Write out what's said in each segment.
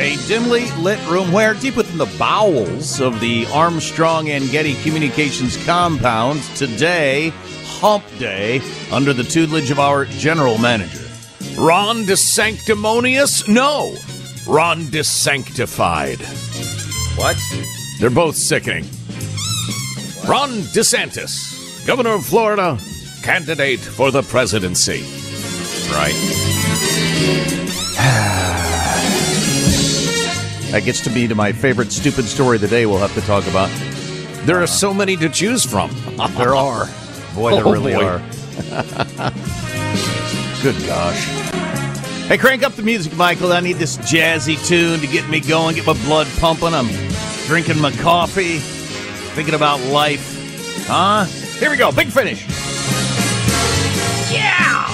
a dimly lit room where, deep within the bowels of the Armstrong and Getty Communications compound, today, Hump Day, under the tutelage of our general manager. Ron DeSanctimonious? No, Ron DeSanctified. What? They're both sickening. Ron DeSantis, governor of Florida, candidate for the presidency. Right. That gets to be to my favorite stupid story of the day we'll have to talk about. There are so many to choose from. There are. Boy, there Oh, really boy. are. Good gosh. Hey, crank up the music, Michael. I need this jazzy tune to get me going, get my blood pumping. I'm drinking my coffee, thinking about life. Huh? Here we go. Big finish. Yeah!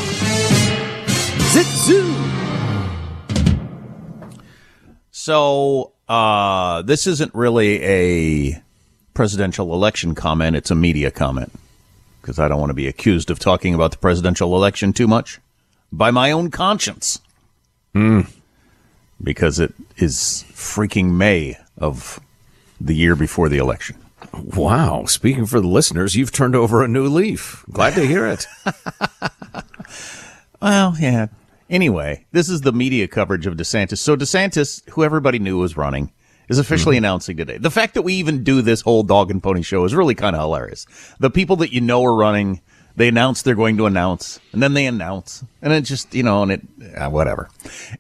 Zit zoo. So, uh, this isn't really a presidential election comment. It's a media comment because I don't want to be accused of talking about the presidential election too much by my own conscience. Because it is freaking May of the year before the election. Wow. Speaking for the listeners, you've turned over a new leaf. Glad to hear it. Well, yeah. Anyway, this is the media coverage of DeSantis. So DeSantis, who everybody knew was running, is officially announcing today. The fact that we even do this whole dog and pony show is really kind of hilarious. The people that you know are running, they announce they're going to announce, and then they announce, and it just you know, and it uh, whatever.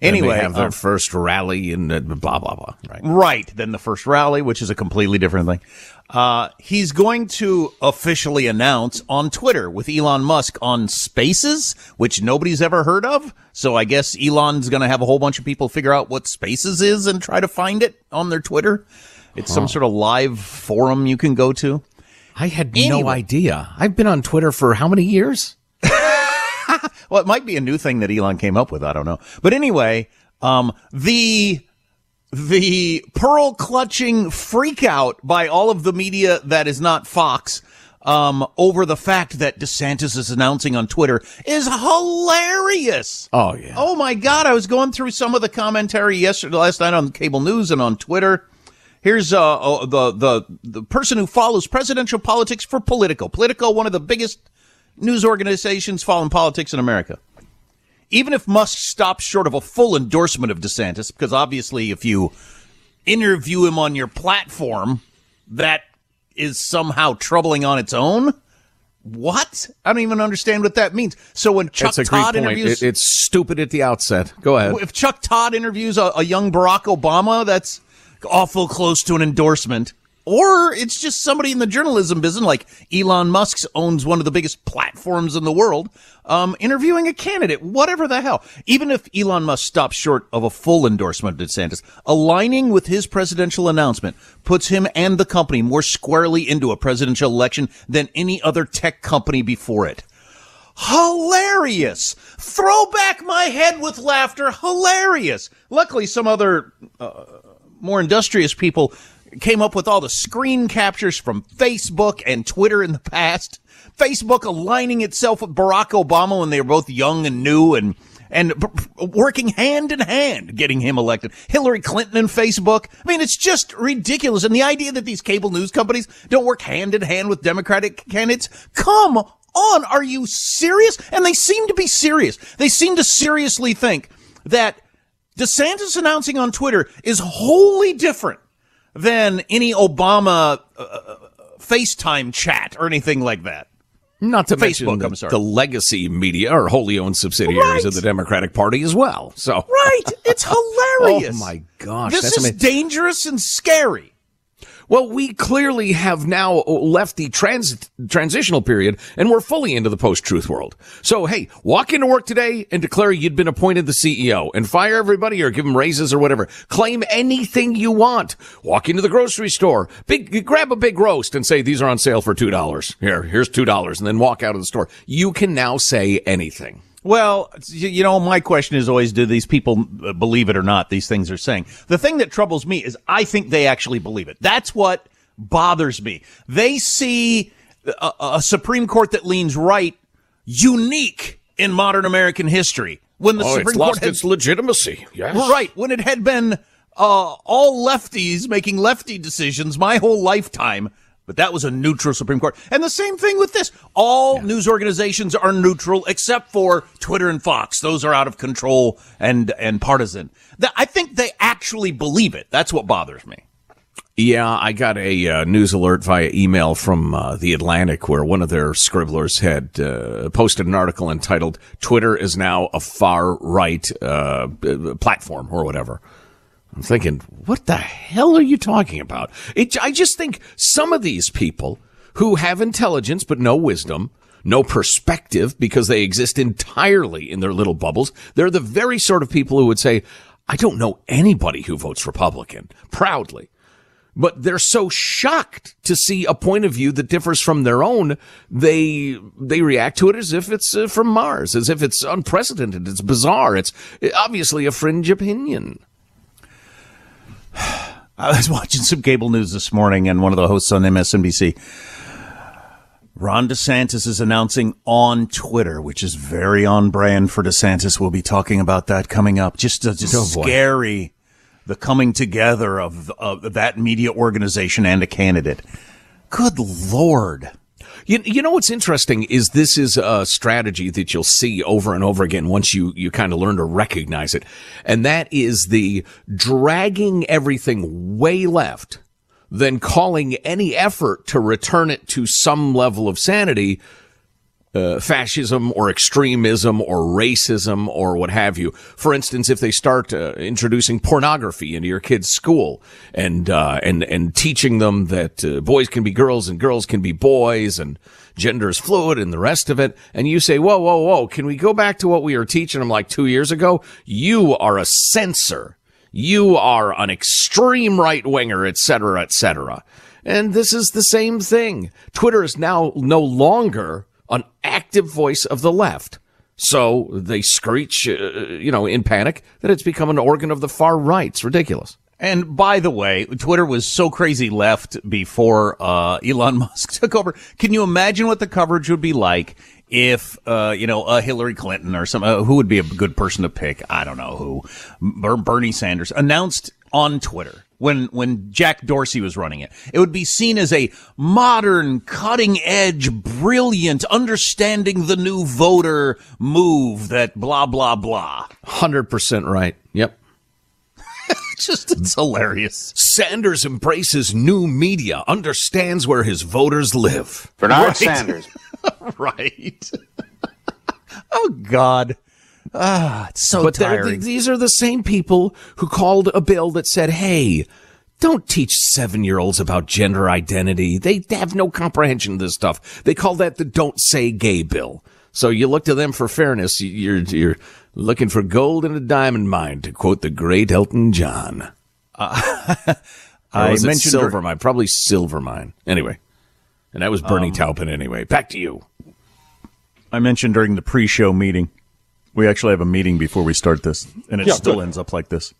Anyway, they have their um, first rally and uh, blah, blah, blah. Right. Right. Then the first rally, which is a completely different thing. Uh, he's going to officially announce on Twitter with Elon Musk on Spaces, which nobody's ever heard of. So I guess Elon's going to have a whole bunch of people figure out what Spaces is and try to find it on their Twitter. It's some sort of live forum you can go to. I had no idea. I've been on Twitter for how many years? Well, it might be a new thing that Elon came up with. I don't know. But anyway, um, the the pearl clutching freakout by all of the media that is not Fox um, over the fact that DeSantis is announcing on Twitter is hilarious. Oh yeah. Oh my God! I was going through some of the commentary yesterday, last night on cable news and on Twitter. Here's uh, oh, the the the person who follows presidential politics for Politico. Politico, one of the biggest news organizations following politics in America. Even if Musk stops short of a full endorsement of DeSantis, because obviously, if you interview him on your platform, that is somehow troubling on its own. What? I don't even understand what that means. So when Chuck That's a great Todd interviews, It- it's stupid at the outset. Go ahead. if Chuck Todd interviews a, a young Barack Obama, that's awful close to an endorsement. Or it's just somebody in the journalism business, like Elon Musk owns one of the biggest platforms in the world, um, interviewing a candidate, whatever the hell. Even if Elon Musk stops short of a full endorsement of DeSantis, aligning with his presidential announcement puts him and the company more squarely into a presidential election than any other tech company before it hilarious. Throw back my head with laughter, hilarious. Luckily, some other uh, more industrious people came up with all the screen captures from Facebook and Twitter in the past. Facebook aligning itself with Barack Obama when they were both young and new and and working hand in hand getting him elected. Hillary Clinton and Facebook. I mean, it's just ridiculous. And the idea that these cable news companies don't work hand in hand with Democratic candidates. Come on. Are you serious? And they seem to be serious. They seem to seriously think that DeSantis announcing on Twitter is wholly different than any Obama uh, FaceTime chat or anything like that. Not to Facebook, mention the, I'm sorry. the legacy media or wholly owned subsidiaries of the Democratic Party as well. So Right. It's hilarious. Oh my gosh, This is amazing. dangerous and scary. Well, we clearly have now left the trans- transitional period and we're fully into the post-truth world. So, hey, walk into work today and declare you'd been appointed the CEO and fire everybody or give them raises or whatever. Claim anything you want. Walk into the grocery store, big, grab a big roast and say, these are on sale for $2. Here, here's $2 and then walk out of the store. You can now say anything. Well, you know, my question is always, do these people uh, believe it or not? These things are saying. The thing that troubles me is I think they actually believe it. That's what bothers me. They see a, a Supreme Court that leans right unique in modern American history. When the oh, Supreme it's Court lost had its legitimacy. Yes. Right. When it had been uh, all lefties making lefty decisions my whole lifetime. But that was a neutral Supreme Court. And the same thing with this. All news organizations are neutral except for Twitter and Fox. Those are out of control and, and partisan. That, I think they actually believe it. That's what bothers me. Yeah, I got a uh, news alert via email from uh, the Atlantic where one of their scribblers had uh, posted an article entitled "Twitter is now a far right uh, platform" or whatever. I'm thinking, what the hell are you talking about? It, I just think some of these people who have intelligence but no wisdom, no perspective because they exist entirely in their little bubbles, they're the very sort of people who would say, I don't know anybody who votes Republican proudly. But they're so shocked to see a point of view that differs from their own. They, they react to it as if it's uh, from Mars, as if it's unprecedented. It's bizarre. It's obviously a fringe opinion. I was watching some cable news this morning, and one of the hosts on MSNBC, Ron DeSantis, is announcing on Twitter, which is very on brand for DeSantis. We'll be talking about that coming up. Just, uh, just Oh, scary, the coming together of, of that media organization and a candidate. Good lord. You, you know what's interesting is this is a strategy that you'll see over and over again once you, you kind of learn to recognize it. And that is the dragging everything way left, then calling any effort to return it to some level of sanity uh, fascism or extremism or racism or what have you. For instance, if they start uh, introducing pornography into your kid's school and uh, and and teaching them that uh, boys can be girls and girls can be boys and gender is fluid and the rest of it, and you say, "Whoa, whoa, whoa! Can we go back to what we were teaching them like two years ago?" You are a censor. You are an extreme right winger, etc., etc. And this is the same thing. Twitter is now no longer an active voice of the left. So they screech, uh, you know, in panic that it's become an organ of the far right. It's ridiculous. And by the way, Twitter was so crazy left before uh, Elon Musk took over. Can you imagine what the coverage would be like if uh, you know a Hillary Clinton or some uh, who would be a good person to pick? I don't know who. Bernie Sanders announced on Twitter when when Jack Dorsey was running it. It would be seen as a modern, cutting edge, brilliant, understanding the new voter move that blah blah blah. 100% right. Yep. Just it's hilarious. Sanders embraces new media, understands where his voters live. Bernard right. Sanders. right. oh God. Ah, it's so but tiring. these are the same people who called a bill that said, "Hey, don't teach seven year olds about gender identity. They have no comprehension of this stuff. They call that the "Don't Say Gay" bill." So you look to them for fairness. You're you're looking for gold in a diamond mine, to quote the great Elton John. Uh, I mentioned silver mine, probably silver mine. Anyway, and that was Bernie um, Taupin. Anyway, back to you. I mentioned during the pre-show meeting we actually have a meeting before we start this, and it yeah, still ends up like this.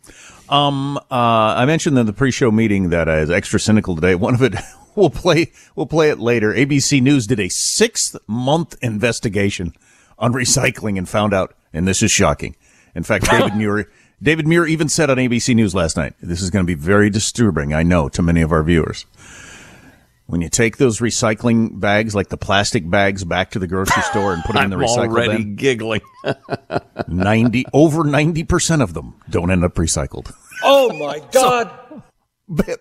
Um, uh, I mentioned in the pre-show meeting that I was extra cynical today. One of it we'll play. We'll play it later. ABC News did a six-month investigation on recycling and found out, and this is shocking. In fact, David Muir. David Muir even said on ABC News last night, "This is going to be very disturbing." I know to many of our viewers. When you take those recycling bags, like the plastic bags, back to the grocery store and put them in the recycle bin, already giggling. ninety over ninety percent of them don't end up recycled. Oh my god! So,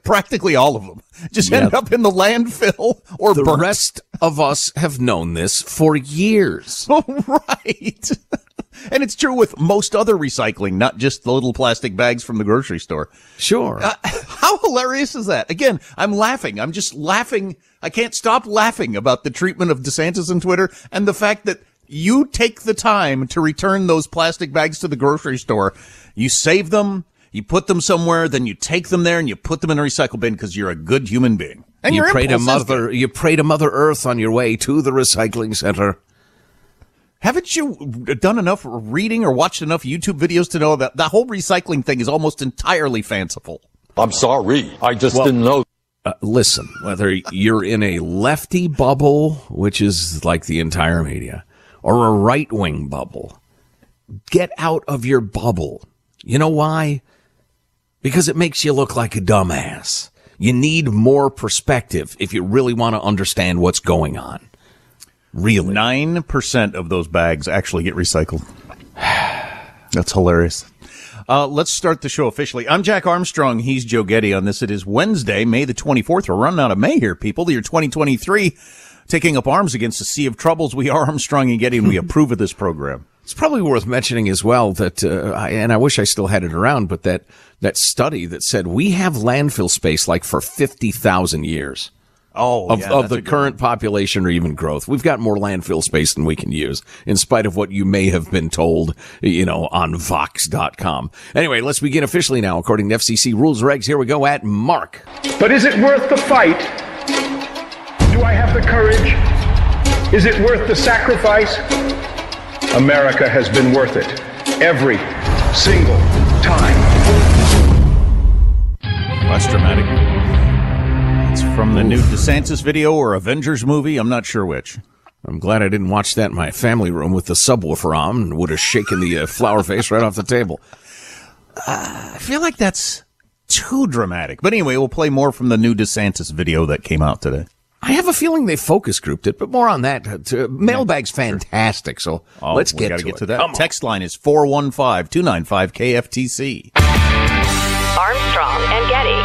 practically all of them just yeah. end up in the landfill or the burnt. rest of us have known this for years. Oh, right. And it's true with most other recycling, not just the little plastic bags from the grocery store. Sure. Uh, how hilarious is that? Again, I'm laughing. I'm just laughing. I can't stop laughing about the treatment of DeSantis on Twitter and the fact that you take the time to return those plastic bags to the grocery store. You save them, you put them somewhere, then you take them there and you put them in a recycle bin because you're a good human being. And you pray to mother, you pray to Mother Earth on your way to the recycling center. Haven't you done enough reading or watched enough YouTube videos to know that the whole recycling thing is almost entirely fanciful? I'm sorry. I just well, didn't know. Uh, listen, whether you're in a lefty bubble, which is like the entire media, or a right wing bubble, get out of your bubble. You know why? Because it makes you look like a dumbass. You need more perspective if you really want to understand what's going on. Really? 9% of those bags actually get recycled. That's hilarious. Uh, let's start the show officially. I'm Jack Armstrong. He's Joe Getty on this. It is Wednesday, May the 24th. We're running out of May here, people. The year 2023, taking up arms against a sea of troubles. We are Armstrong and Getty, and we approve of this program. It's probably worth mentioning as well that, uh, I, and I wish I still had it around, but that, that study that said we have landfill space like for 50,000 years. Oh, of, yeah, of the current population or even growth. We've got more landfill space than we can use, in spite of what you may have been told, you know, on Vox.com. Anyway, let's begin officially now. According to FCC rules regs, here we go at Mark. But is it worth the fight? Do I have the courage? Is it worth the sacrifice? America has been worth it every single time. That's dramatic from the new DeSantis video or Avengers movie. I'm not sure which. I'm glad I didn't watch that in my family room with the subwoofer on and would have shaken the uh, flower face right off the table. Uh, I feel like that's too dramatic. But anyway, we'll play more from the new DeSantis video that came out today. I have a feeling they focus grouped it, but more on that. Uh, mailbag's fantastic, so oh, let's get, to, get to that. Text line is 415-295-KFTC. Armstrong and Getty.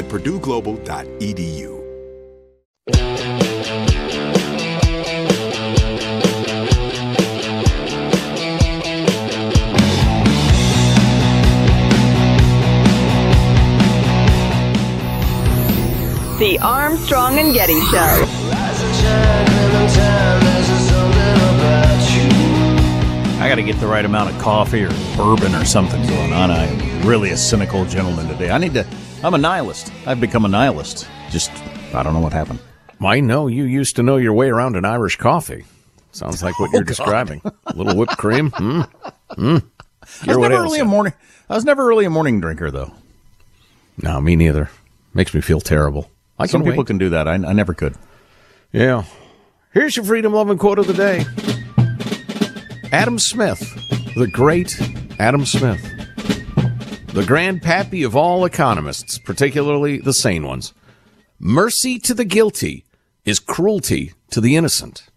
at purdueglobal.edu. The Armstrong and Getty Show. I got to get the right amount of coffee or bourbon or something going on. I am really a cynical gentleman today. I need to. I'm a nihilist. I've become a nihilist. Just I don't know what happened. I know you used to know your way around an Irish coffee. Sounds like what you're describing. A little whipped cream. Mm. Mm. I was never really a morning. I was never really a morning drinker though. No, me neither. Makes me feel terrible. I Some people wait. can do that. I, I never could. Yeah. Here's your freedom loving quote of the day Adam Smith, the great Adam Smith, the grandpappy of all economists, particularly the sane ones. Mercy to the guilty is cruelty to the innocent.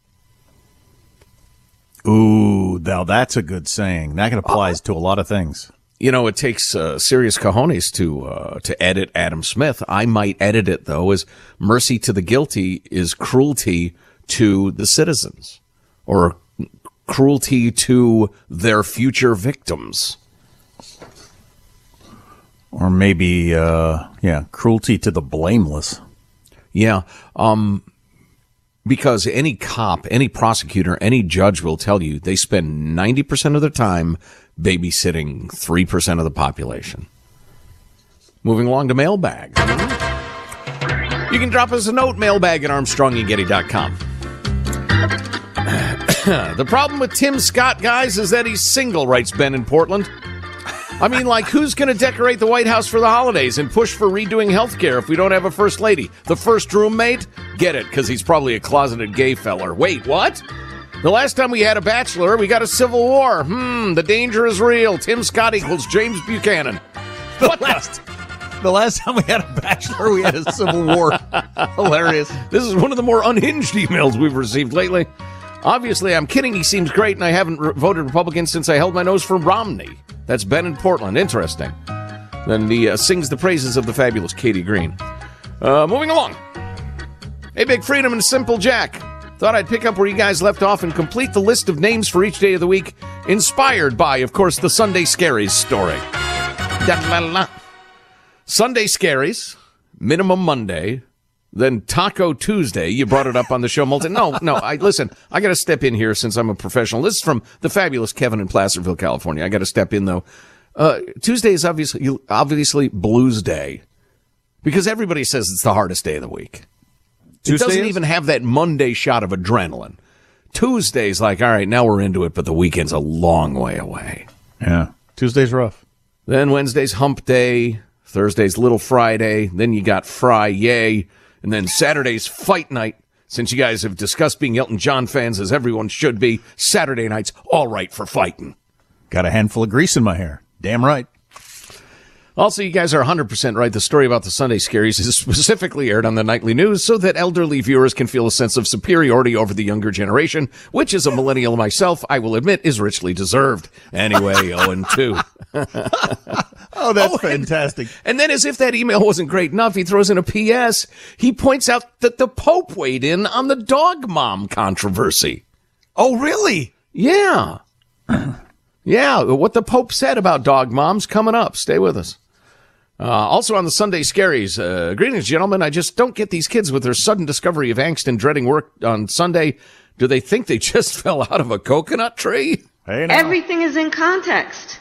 Ooh, now that's a good saying. That can applies to a lot of things. You know, it takes uh, serious cojones to uh, to edit Adam Smith. I might edit it though as mercy to the guilty is cruelty to the citizens, or cruelty to their future victims. Or maybe, uh, yeah, cruelty to the blameless. Yeah, um, because any cop, any prosecutor, any judge will tell you they spend ninety percent of their time babysitting three percent of the population. Moving along to mailbag. You can drop us a note, mailbag at armstrongandgetty.com. the problem with Tim Scott, guys, is that he's single, writes Ben in Portland. I mean, like, who's going to decorate the White House for the holidays and push for redoing health care if we don't have a first lady? The first roommate? Get it, because he's probably a closeted gay feller. Wait, what? The last time we had a bachelor, we got a civil war. Hmm, the danger is real. Tim Scott equals James Buchanan. What the? The last time we had a bachelor, we had a civil war. Hilarious. This is one of the more unhinged emails we've received lately. Obviously, I'm kidding. He seems great, and I haven't re- voted Republican since I held my nose for Romney. That's Ben in Portland. Interesting. Then he uh, sings the praises of the fabulous Katie Green. Uh, moving along. Hey, Big Freedom and Simple Jack. Thought I'd pick up where you guys left off and complete the list of names for each day of the week, inspired by, of course, the Sunday Scaries story. Da-la-la. Sunday Scaries, Minimum Monday, then Taco Tuesday. You brought it up on the show multi. No, no. I listen. I got to step in here since I'm a professional. This is from the fabulous Kevin in Placerville, California. I got to step in though. Uh, Tuesday is obviously obviously Blues Day because everybody says it's the hardest day of the week. Tuesday it doesn't is? even have that Monday shot of adrenaline. Tuesday's like, all right, now we're into it, but the weekend's a long way away. Yeah. Tuesday's rough. Then Wednesday's Hump Day. Thursday's Little Friday. Then you got Fry Yay. And then Saturday's Fight Night. Since you guys have discussed being Elton John fans, as everyone should be, Saturday night's all right for fighting. Got a handful of grease in my hair. Damn right. Also, you guys are 100% right. The story about the Sunday Scaries is specifically aired on the nightly news so that elderly viewers can feel a sense of superiority over the younger generation, which, as a millennial myself, I will admit is richly deserved. Anyway, 0 and 2. Oh, that's oh, fantastic. And then, as if that email wasn't great enough, he throws in a PS. He points out that the Pope weighed in on the dog mom controversy. Oh, really? Yeah. yeah, what the Pope said about dog moms coming up. Stay with us. Uh, also on the Sunday Scaries, uh, greetings, gentlemen. I just don't get these kids with their sudden discovery of angst and dreading work on Sunday. Do they think they just fell out of a coconut tree? Hey, now. Everything is in context.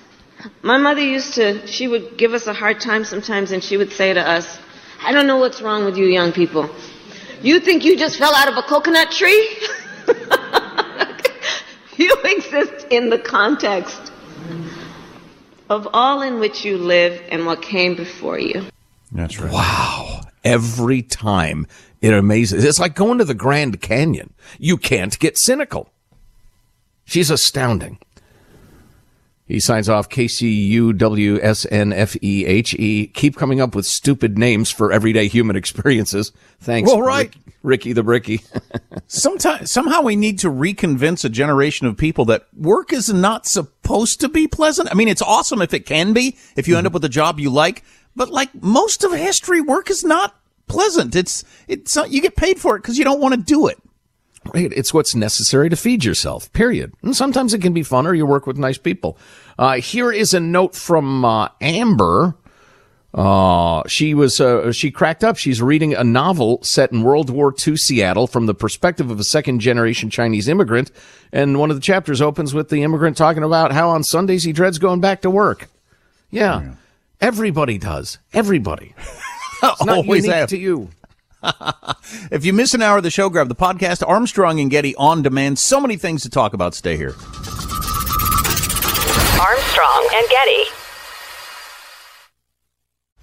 My mother used to, she would give us a hard time sometimes, and she would say to us, I don't know what's wrong with you young people. You think you just fell out of a coconut tree? you exist in the context of all in which you live and what came before you. That's right. Wow. Every time it amazes. It's like going to the Grand Canyon. You can't get cynical. She's astounding. He signs off KCUWSNFEHE. E. Keep coming up with stupid names for everyday human experiences. Thanks. Well, right. Rick- Ricky the Bricky. Sometimes, somehow we need to reconvince a generation of people that work is not supposed to be pleasant. I mean, it's awesome if it can be, if you end up mm-hmm. with a job you like, but like most of history, work is not pleasant. It's, it's, not, you get paid for it because you don't want to do it. Right. It's what's necessary to feed yourself, period. And sometimes it can be fun or you work with nice people. Uh, here is a note from uh, Amber. Uh, she was, uh, she cracked up. She's reading a novel set in World War II Seattle from the perspective of a second generation Chinese immigrant. And one of the chapters opens with the immigrant talking about how on Sundays he dreads going back to work. Yeah. Everybody does. Everybody. It's not Always unique have. to you. If you miss an hour of the show, grab the podcast Armstrong and Getty on demand. So many things to talk about. Stay here. Armstrong and Getty.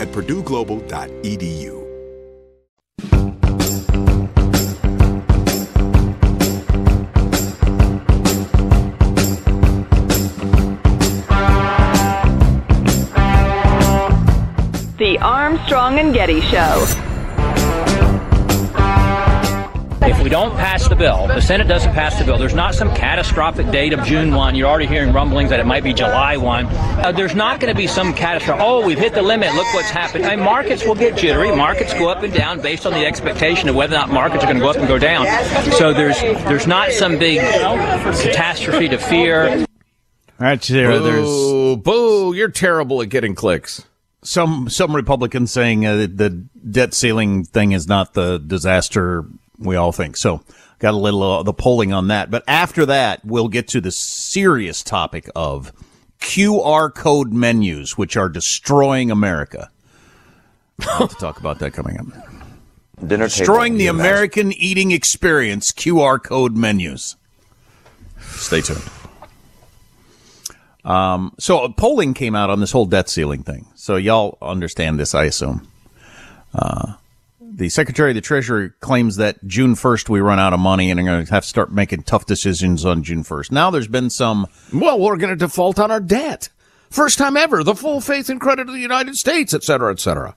at purdueglobal.edu. The Armstrong and Getty Show. Don't pass the bill, the Senate doesn't pass the bill, there's not some catastrophic date of June 1. You're already hearing rumblings that it might be July 1. Uh, there's not going to be some catastrophe. Oh, we've hit the limit. Look what's happened. I mean, markets will get jittery. Markets go up and down based on the expectation of whether or not markets are going to go up and go down. So there's there's not some big catastrophe to fear. All right, Sarah, there's Boo, boo, you're terrible at getting clicks. some some Republicans saying uh, the debt ceiling thing is not the disaster we all think. So got a little uh, the polling on that. But after that, we'll get to the serious topic of QR code menus, which are destroying America. I'll have to talk about that coming up. Dinner Destroying the you imagine. American eating experience, QR code menus. Stay tuned. Um, so polling came out on this whole debt ceiling thing. So y'all understand this, I assume. Uh, the Secretary of the Treasury claims that June 1st we run out of money and are going to have to start making tough decisions on June 1st. Now there's been some. Well, we're going to default on our debt. First time ever. The full faith and credit of the United States, et cetera, et cetera.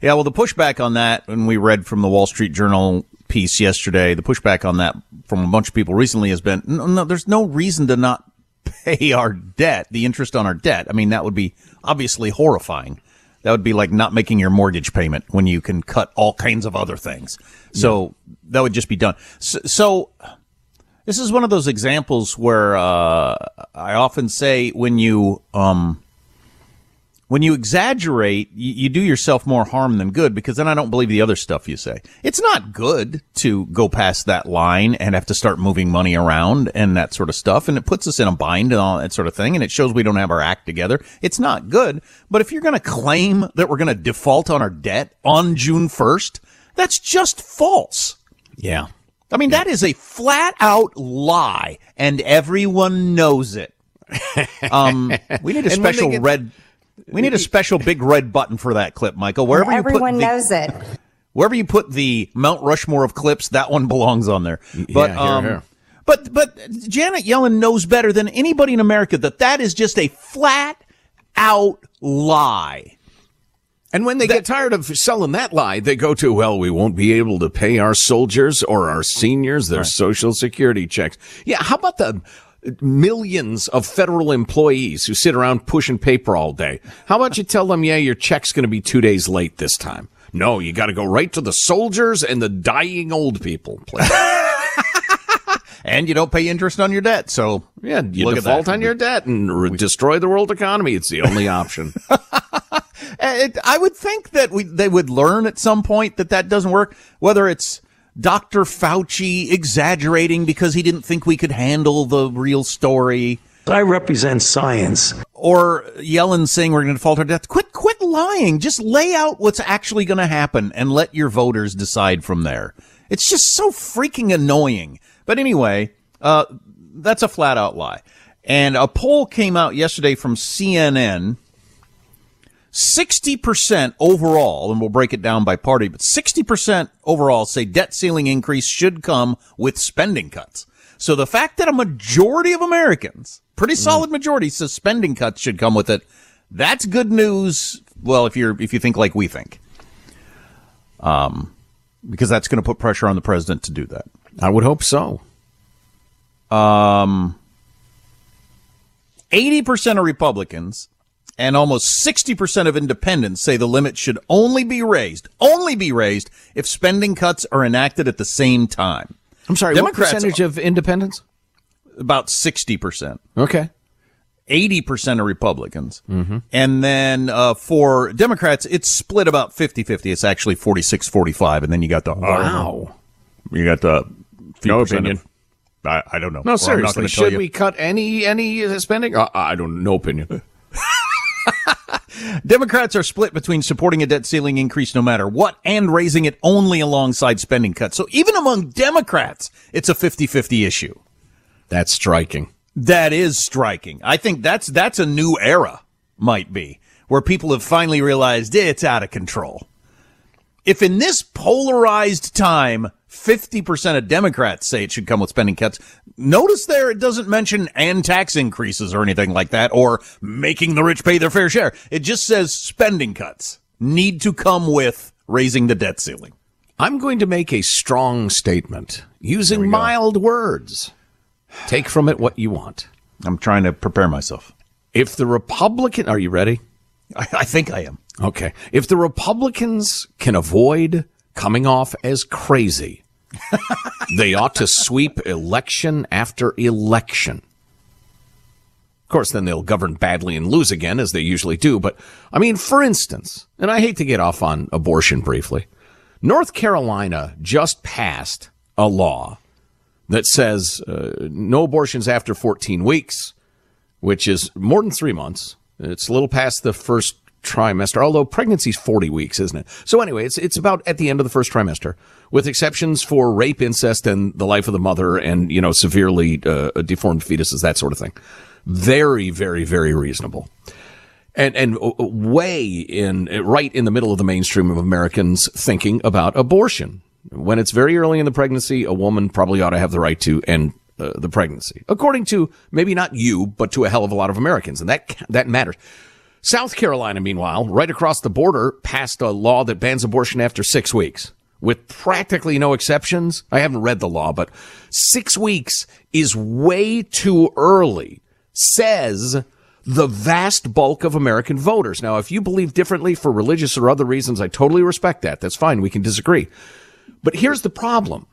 Yeah, well, the pushback on that, and we read from the Wall Street Journal piece yesterday, the pushback on that from a bunch of people recently has been no, no there's no reason to not pay our debt, the interest on our debt. I mean, that would be obviously horrifying. That would be like not making your mortgage payment when you can cut all kinds of other things. So that would just be done. So, so this is one of those examples where uh, I often say when you um, when you exaggerate, you, you do yourself more harm than good because then I don't believe the other stuff you say. It's not good to go past that line and have to start moving money around and that sort of stuff. And it puts us in a bind and all that sort of thing. And it shows we don't have our act together. It's not good. But if you're going to claim that we're going to default on our debt on June 1st, that's just false. Yeah. I mean, that is a flat out lie and everyone knows it. Um, we need a special get- red. We need a special big red button for that clip, Michael. Wherever you Everyone put the, knows it. wherever you put the Mount Rushmore of clips, that one belongs on there. But here, um, here. but but Janet Yellen knows better than anybody in America that that is just a flat out lie. And when they get tired of selling that lie, they go to, well, we won't be able to pay our soldiers or our seniors their social security checks. Yeah. How about the millions of federal employees who sit around pushing paper all day? How about you tell them, yeah, your check's going to be two days late this time? No, you got to go right to the soldiers and the dying old people. And you don't pay interest on your debt, so yeah, you Look at default on your debt and re- destroy the world economy. It's the only option. Uh, it, I would think that we they would learn at some point that that doesn't work. Whether it's Dr. Fauci exaggerating because he didn't think we could handle the real story, I represent science. or Yellen saying we're going to default our debt. Quit, quit lying. Just lay out what's actually going to happen and let your voters decide from there. It's just so freaking annoying. But anyway, uh, that's a flat out lie. And a poll came out yesterday from CNN. 60% overall, and we'll break it down by party, but 60% overall say debt ceiling increase should come with spending cuts. So the fact that a majority of Americans, pretty solid majority, says spending cuts should come with it, that's good news. Well, if you're, if you think like we think. Um, because that's going to put pressure on the president to do that. I would hope so. Um, 80% of Republicans and almost 60% of independents say the limit should only be raised, only be raised if spending cuts are enacted at the same time. I'm sorry, Democrats what percentage of independents? About 60%. Okay. 80% of Republicans. Mm-hmm. And then uh, for Democrats, it's split about 50 50. It's actually 46 45. And then you got the. Wow. You got the. few No opinion. of- I, I don't know. No, Or I'm not seriously. tell Should you. we cut any any uh, spending? Uh, I don't. No opinion. Democrats are split between supporting a debt ceiling increase no matter what and raising it only alongside spending cuts. So even among Democrats, it's a 50-50 issue. That's striking. That is striking. I think that's that's a new era might be where people have finally realized it's out of control. If in this polarized time 50% of Democrats say it should come with spending cuts, notice there it doesn't mention and tax increases or anything like that or making the rich pay their fair share. It just says spending cuts need to come with raising the debt ceiling. I'm going to make a strong statement using mild words. Take from it what you want. I'm trying to prepare myself. If the Republican, are you ready? I, I think I am. Okay. If the Republicans can avoid coming off as crazy, they ought to sweep election after election. Of course, then they'll govern badly and lose again, as they usually do. But, I mean, for instance, and I hate to get off on abortion briefly, North Carolina just passed a law that says uh, no abortions after 14 weeks, which is more than three months. It's a little past the first trimester, although pregnancy's 40 weeks, isn't it? So anyway, it's, it's about at the end of the first trimester, with exceptions for rape, incest, and the life of the mother and, you know, severely uh, deformed fetuses, that sort of thing. Very, very, very reasonable. And, and way in, right in the middle of the mainstream of Americans thinking about abortion. When it's very early in the pregnancy, a woman probably ought to have the right to end uh, the pregnancy, according to maybe not you, but to a hell of a lot of Americans. And that, that matters. South Carolina, meanwhile, right across the border, passed a law that bans abortion after six weeks with practically no exceptions. I haven't read the law, but six weeks is way too early, says the vast bulk of American voters. Now, if you believe differently for religious or other reasons, I totally respect that. That's fine. We can disagree. But here's the problem.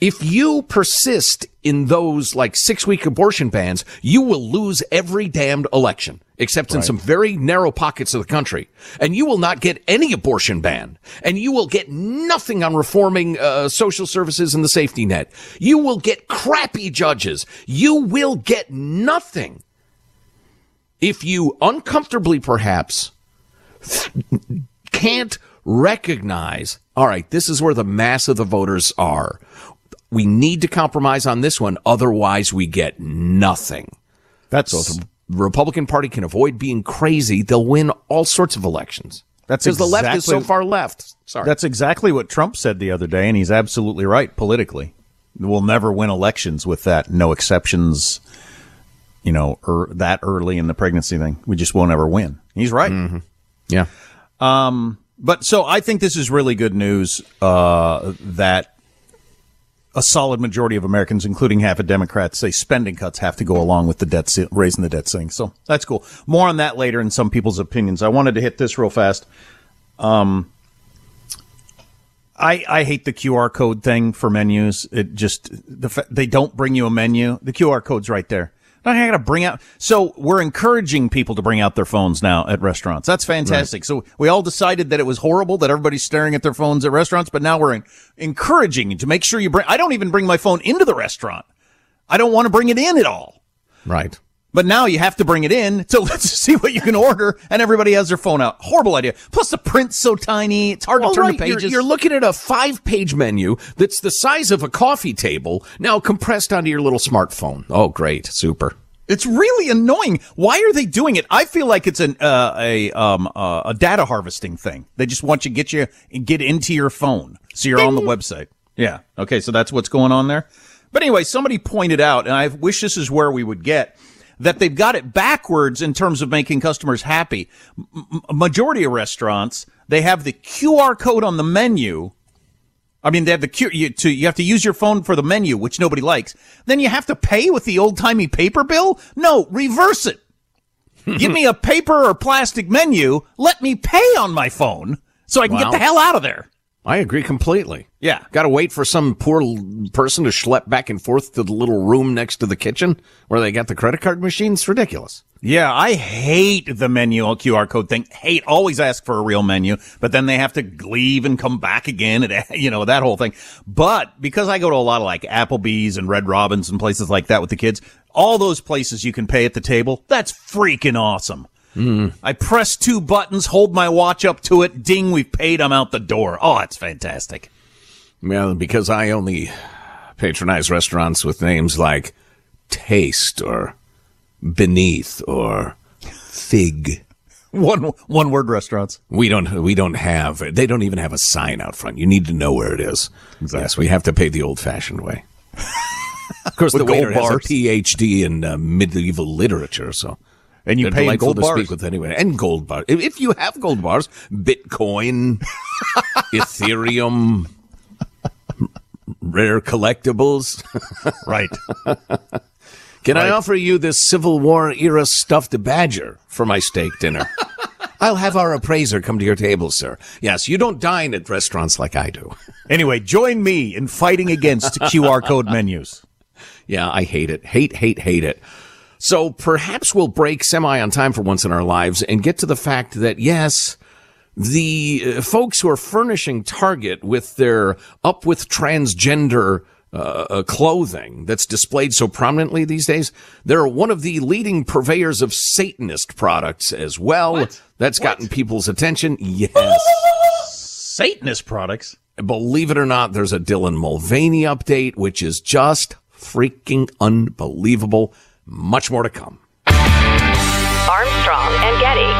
If you persist in those like six week abortion bans, you will lose every damned election, except in Right. some very narrow pockets of the country. And you will not get any abortion ban. And you will get nothing on reforming uh, social services and the safety net. You will get crappy judges. You will get nothing. If you uncomfortably perhaps can't recognize, all right, this is where the mass of the voters are. We need to compromise on this one. Otherwise, we get nothing. That's so the Republican Party can avoid being crazy, they'll win all sorts of elections. That's because the left is so far left. Sorry. That's exactly what Trump said the other day, and he's absolutely right politically. We'll never win elections with that no exceptions, you know, er, that early in the pregnancy thing. We just won't ever win. He's right. Mm-hmm. Yeah. Um, but so I think this is really good news uh, that a solid majority of Americans, including half of Democrats, say spending cuts have to go along with the debt ce- raising the debt ceiling. So that's cool. More on that later in some people's opinions. I wanted to hit this real fast. Um, I, I hate the QR code thing for menus. It just the they don't bring you a menu. The QR code's right there. Now I got to bring out. So we're encouraging people to bring out their phones now at restaurants. That's fantastic. So we all decided that it was horrible that everybody's staring at their phones at restaurants, but now we're en- encouraging to make sure you bring. I don't even bring my phone into the restaurant. I don't want to bring it in at all. Right. But now you have to bring it in to let's see what you can order, and everybody has their phone out. Horrible idea. Plus the print's so tiny, it's hard Well, to turn right, the you're- pages. You're, looking at a five page menu that's the size of a coffee table, now compressed onto your little smartphone. Oh, great. Super. It's really annoying. Why are they doing it? I feel like it's an uh, a um uh, a data harvesting thing. They just want you to get you get into your phone, so you're on the website. Yeah. Okay. So that's what's going on there. But anyway, somebody pointed out, and I wish this is where we would get that they've got it backwards in terms of making customers happy. M- majority of restaurants they have the QR code on the menu. I mean, they have the Q, you, to, you have to use your phone for the menu, which nobody likes. Then you have to pay with the old timey paper bill? No, reverse it. Give me a paper or plastic menu. Let me pay on my phone so I can Wow. get the hell out of there. I agree completely. Yeah. Got to wait for some poor person to schlep back and forth to the little room next to the kitchen where they got the credit card machine. It's ridiculous. Yeah, I hate the menu uh, QR code thing. Hate always ask for a real menu, but then they have to leave and come back again and you know that whole thing. But because I go to a lot of like Applebee's and Red Robins and places like that with the kids, all those places you can pay at the table. That's freaking awesome. I press two buttons, hold my watch up to it, ding, we've paid, I'm out the door. Oh, it's fantastic. Well, because I only patronize restaurants with names like Taste or Beneath or Fig. One one word restaurants. We don't we don't have they don't even have a sign out front. You need to know where it is. Yes, we have to pay the old fashioned way. of course, With the waiter gold has a. PhD in uh, medieval literature, so And you they're pay in delightful gold to bars. speak with anyone. And gold bars. If, if you have gold bars, Bitcoin, Ethereum, rare collectibles. right. Can I offer you this Civil War era stuffed badger for my steak dinner? I'll have our appraiser come to your table, sir. Yes, you don't dine at restaurants like I do. Anyway, join me in fighting against QR code menus. Yeah, I hate it. Hate, hate, hate it. So perhaps we'll break semi on time for once in our lives and get to the fact that yes, the uh, folks who are furnishing Target with their up with transgender uh, uh, clothing that's displayed so prominently these days, they're one of the leading purveyors of Satanist products as well. What? That's gotten people's attention. Yes. Satanist products. Believe it or not, there's a Dylan Mulvaney update, which is just freaking unbelievable. Much more to come. Armstrong and Getty.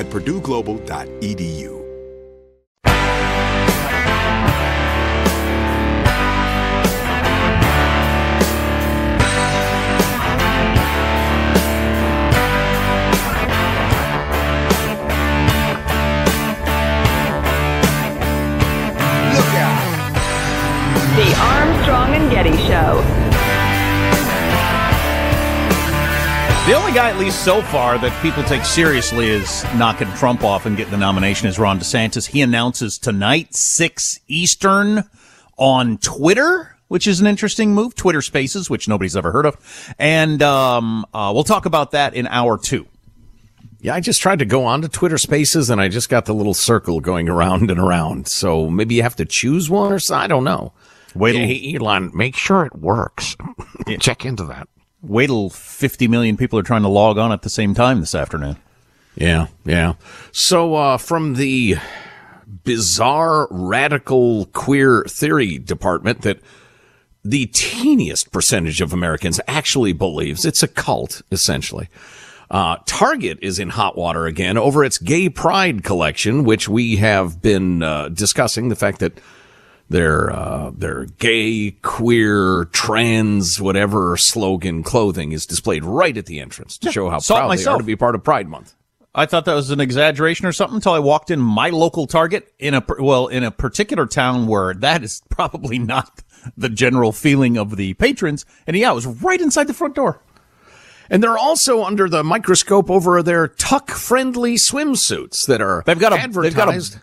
at purdueglobal.edu. guy, at least so far, that people take seriously is knocking Trump off and getting the nomination is Ron DeSantis. He announces tonight, 6 Eastern, on Twitter, which is an interesting move. Twitter Spaces, which nobody's ever heard of. And um, uh, we'll talk about that in hour two. Yeah, I just tried to go on to Twitter Spaces and I just got the little circle going around and around. So maybe you have to choose one or so. I don't know. Wait, Hey, Elon, make sure it works. Check into that. Wait till 50 million people are trying to log on at the same time this afternoon. Yeah, yeah. So uh, from the bizarre radical queer theory department that the teeniest percentage of Americans actually believes it's a cult, essentially. Uh, Target is in hot water again over its gay pride collection, which we have been uh, discussing the fact that their uh, their gay, queer, trans, whatever slogan clothing is displayed right at the entrance to show how proud they are to be part of Pride Month. I thought that was an exaggeration or something until I walked in my local Target in a well in a particular town where that is probably not the general feeling of the patrons. And yeah, it was right inside the front door. And they're also under the microscope over their tuck friendly swimsuits that are They've got a advertised. they've got a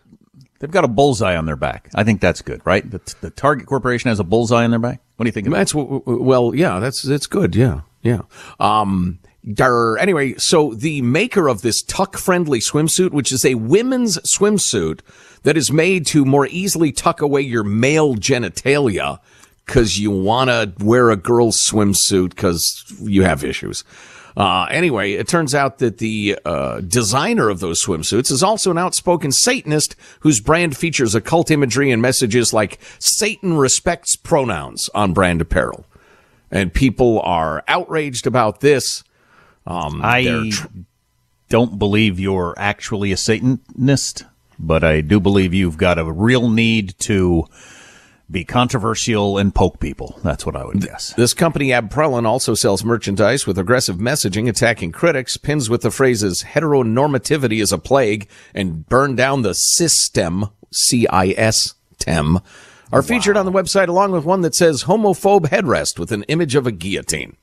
they've got a bullseye on their back. I think that's good, right? The, the Target Corporation has a bullseye on their back. What do you think? That's w- well, yeah, that's that's good. Yeah, yeah. Um, there, anyway, so the maker of this tuck-friendly swimsuit, which is a women's swimsuit that is made to more easily tuck away your male genitalia because you want to wear a girl's swimsuit because you have issues. Uh, anyway, it turns out that the uh, designer of those swimsuits is also an outspoken Satanist whose brand features occult imagery and messages like Satan respects pronouns on brand apparel. and people are outraged about this. Um, I tr- don't believe you're actually a Satanist, but I do believe you've got a real need to be controversial and poke people. That's what I would guess. This company, Abprallen, also sells merchandise with aggressive messaging attacking critics, pins with the phrases heteronormativity is a plague and burn down the system, C-I-S-TEM, are featured on the website along with one that says homophobe headrest with an image of a guillotine.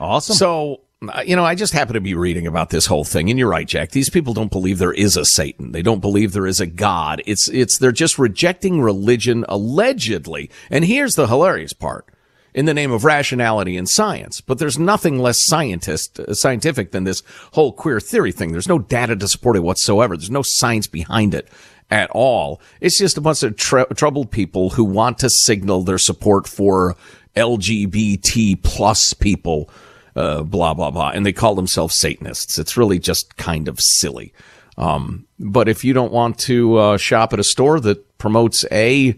Awesome. So, you know, I just happen to be reading about this whole thing, and you're right, Jack. These people don't believe there is a Satan. They don't believe there is a God. It's, it's, they're just rejecting religion allegedly. And here's the hilarious part. In the name of rationality and science, but there's nothing less scientist, uh, scientific than this whole queer theory thing. There's no data to support it whatsoever. There's no science behind it at all. It's just a bunch of tr- troubled people who want to signal their support for LGBT plus people uh, blah blah blah, and they call themselves Satanists. It's really just kind of silly. Um, but if you don't want to uh, shop at a store that promotes a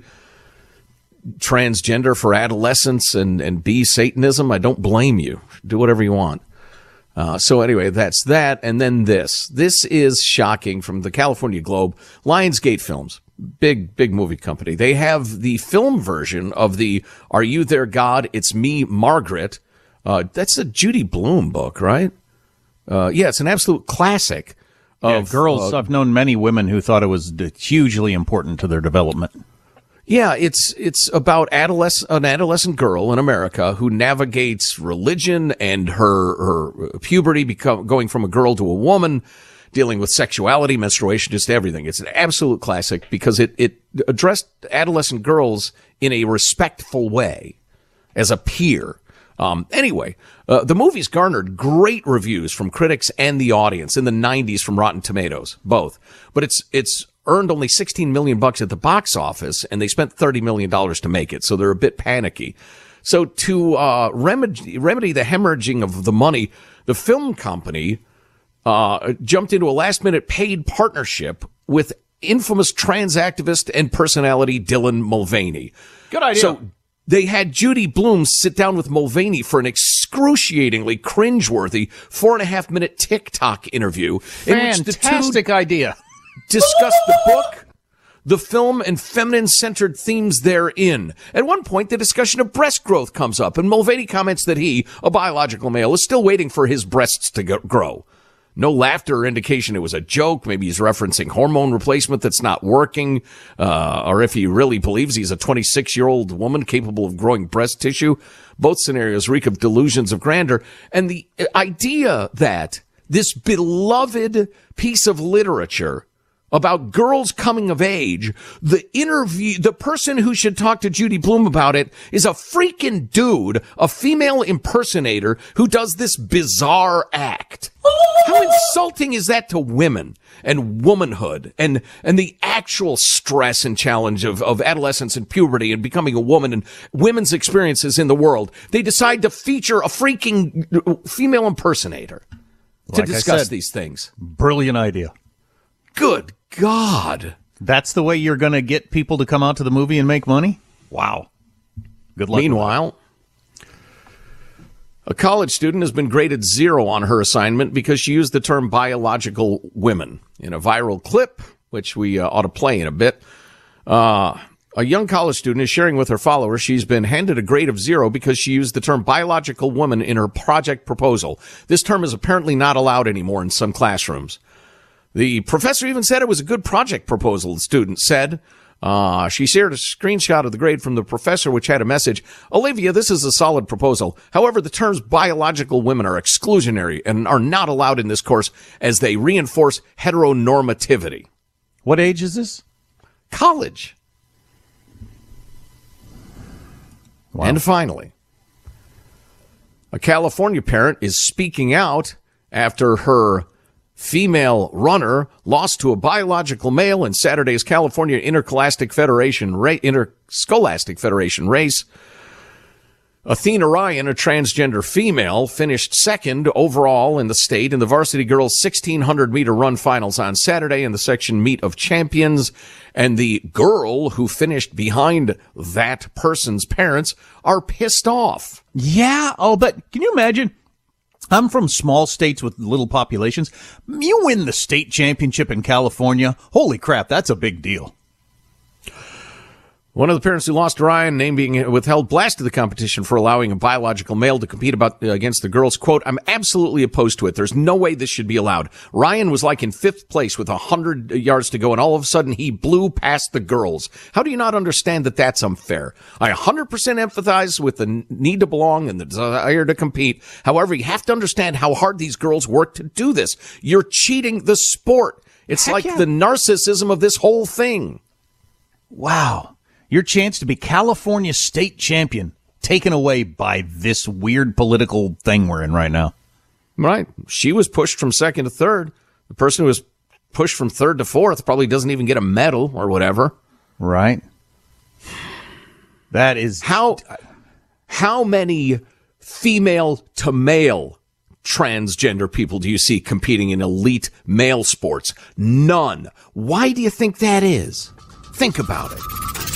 transgender for adolescents and and b Satanism, I don't blame you. Do whatever you want. Uh, so anyway, that's that, and then this. This is shocking from the California Globe, Lionsgate Films, big big movie company. They have the film version of the "Are You There, God? It's Me, Margaret." Uh, that's a Judy Blume book, right? Uh, yeah, it's an absolute classic. Yeah, Of, girls, uh, I've known many women who thought it was hugely important to their development. Yeah, it's it's about adolescent an adolescent girl in America who navigates religion and her her puberty, become going from a girl to a woman, dealing with sexuality, menstruation, just everything. It's an absolute classic because it it addressed adolescent girls in a respectful way, as a peer. Um, anyway, uh, the movie's garnered great reviews from critics and the audience in the 90s from Rotten Tomatoes, both. But it's it's earned only 16 million bucks at the box office, and they spent 30 million dollars to make it, so they're a bit panicky. So to uh, remedy remedy the hemorrhaging of the money, the film company uh, jumped into a last minute paid partnership with infamous trans activist and personality Dylan Mulvaney. Good idea. So they had Judy Blume sit down with Mulvaney for an excruciatingly cringeworthy four and a half minute TikTok interview in which the two Fantastic idea. discussed the book, the film, and feminine centered themes therein. At one point, the discussion of breast growth comes up, and Mulvaney comments that he, a biological male, is still waiting for his breasts to grow. No laughter or indication it was a joke. Maybe he's referencing hormone replacement that's not working, uh, or if he really believes he's a 26 year old woman capable of growing breast tissue. Both scenarios reek of delusions of grandeur. And the idea that this beloved piece of literature about girls coming of age, the interview, the person who should talk to Judy Blume about it is a freaking dude, a female impersonator who does this bizarre act. How insulting is that to women and womanhood and, and the actual stress and challenge of, of adolescence and puberty and becoming a woman and women's experiences in the world? They decide to feature a freaking uh, female impersonator to Like discuss said, these things. Brilliant idea. Good God. That's the way you're going to get people to come out to the movie and make money? Wow. Good luck. Meanwhile, a college student has been graded zero on her assignment because she used the term biological women in a viral clip, which we uh, ought to play in a bit. Uh, a young college student is sharing with her followers she's been handed a grade of zero because she used the term biological woman in her project proposal. This term is apparently not allowed anymore in some classrooms. The professor even said it was a good project proposal, the student said. Uh, she shared a screenshot of the grade from the professor, which had a message. Olivia, this is a solid proposal. However, the terms biological women are exclusionary and are not allowed in this course as they reinforce heteronormativity. What age is this? College. Wow. And finally, a California parent is speaking out after her female runner lost to a biological male in Saturday's California Interscholastic Federation ra- Interscholastic Federation race. Athena Ryan, a transgender female, finished second overall in the state in the varsity girls 1600 meter run finals on Saturday in the section meet of champions. And the girl who finished behind that person's parents are pissed off. Yeah. Oh, but can you imagine? I'm from small states with little populations. You win the state championship in California. Holy crap, that's a big deal. One of the parents who lost Ryan, name being withheld, blasted the competition for allowing a biological male to compete about, uh, against the girls. Quote, I'm absolutely opposed to it. There's no way this should be allowed. Ryan was like in fifth place with 100 yards to go, and all of a sudden he blew past the girls. How do you not understand that that's unfair? I 100% empathize with the need to belong and the desire to compete. However, you have to understand how hard these girls work to do this. You're cheating the sport. It's Heck like yeah. the narcissism of this whole thing. Wow. Your chance to be California state champion taken away by this weird political thing we're in right now. Right. She was pushed from second to third. The person who was pushed from third to fourth probably doesn't even get a medal or whatever. Right. That is how how many female to male transgender people do you see competing in elite male sports? None. Why do you think that is? Think about it.